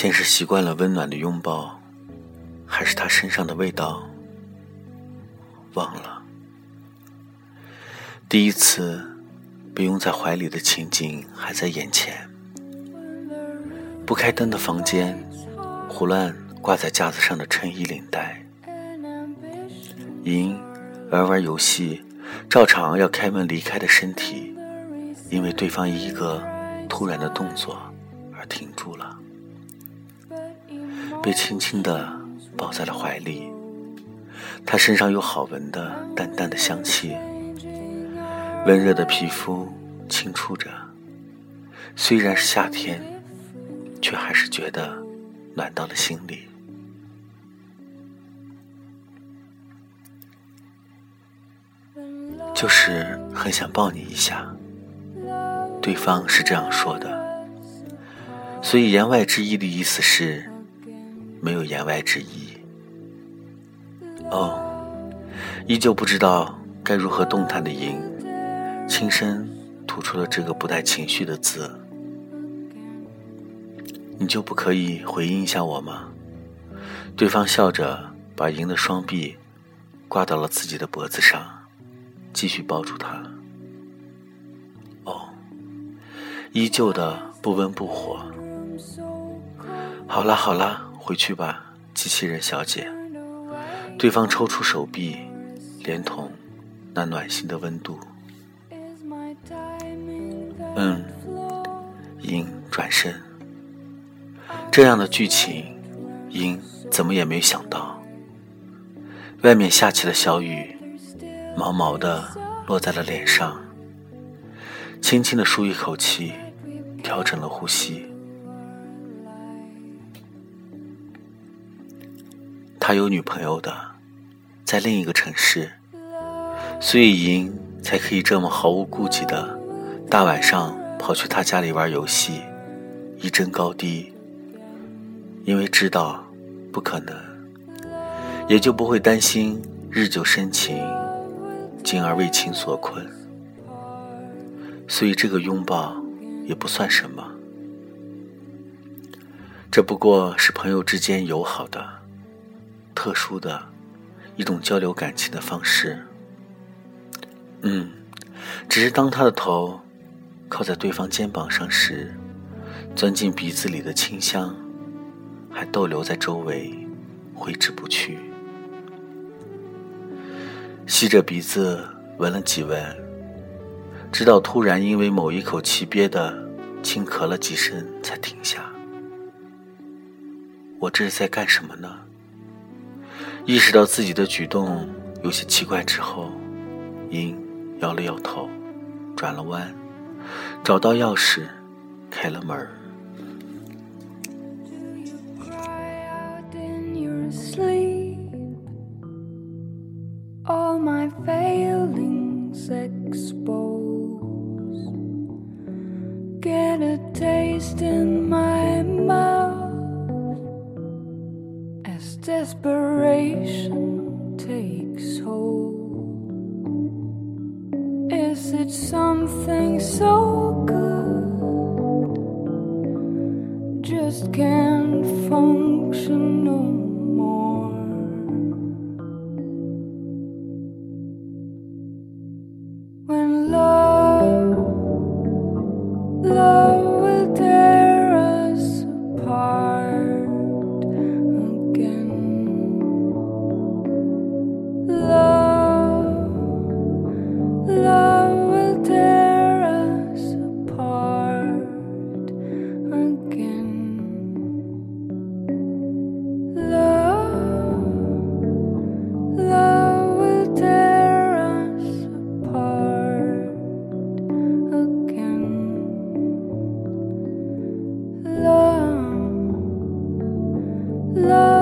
先是习惯了温暖的拥抱，还是他身上的味道，忘了。第一次被拥在怀里的情景还在眼前。不开灯的房间，胡乱挂在架子上的衬衣领带。莹玩玩游戏，照常要开门离开的身体，因为对方一个突然的动作而停住了。被轻轻地抱在了怀里，他身上有好闻的淡淡的香气，温热的皮肤轻触着，虽然是夏天。却还是觉得暖到了心里，就是很想抱你一下。对方是这样说的，所以言外之意的意思是没有言外之意。哦，依旧不知道该如何动弹的莹，轻声吐出了这个不带情绪的字。你就不可以回应一下我吗？对方笑着把莹的双臂挂到了自己的脖子上，继续抱住她。哦，依旧的不温不火。好啦好啦，回去吧，机器人小姐。对方抽出手臂，连同那暖心的温度。嗯，莹转身。这样的剧情，英怎么也没想到。外面下起了小雨，毛毛的落在了脸上。轻轻的舒一口气，调整了呼吸。他有女朋友的，在另一个城市，所以莹才可以这么毫无顾忌的，大晚上跑去他家里玩游戏，一争高低。因为知道不可能，也就不会担心日久生情，进而为情所困。所以这个拥抱也不算什么，这不过是朋友之间友好的、特殊的一种交流感情的方式。嗯，只是当他的头靠在对方肩膀上时，钻进鼻子里的清香。还逗留在周围，挥之不去。吸着鼻子闻了几闻，直到突然因为某一口气憋的轻咳了几声，才停下。我这是在干什么呢？意识到自己的举动有些奇怪之后，英摇了摇头，转了弯，找到钥匙，开了门儿。get a taste in my desperation takes hold. Is it something so good? Just can't function no love.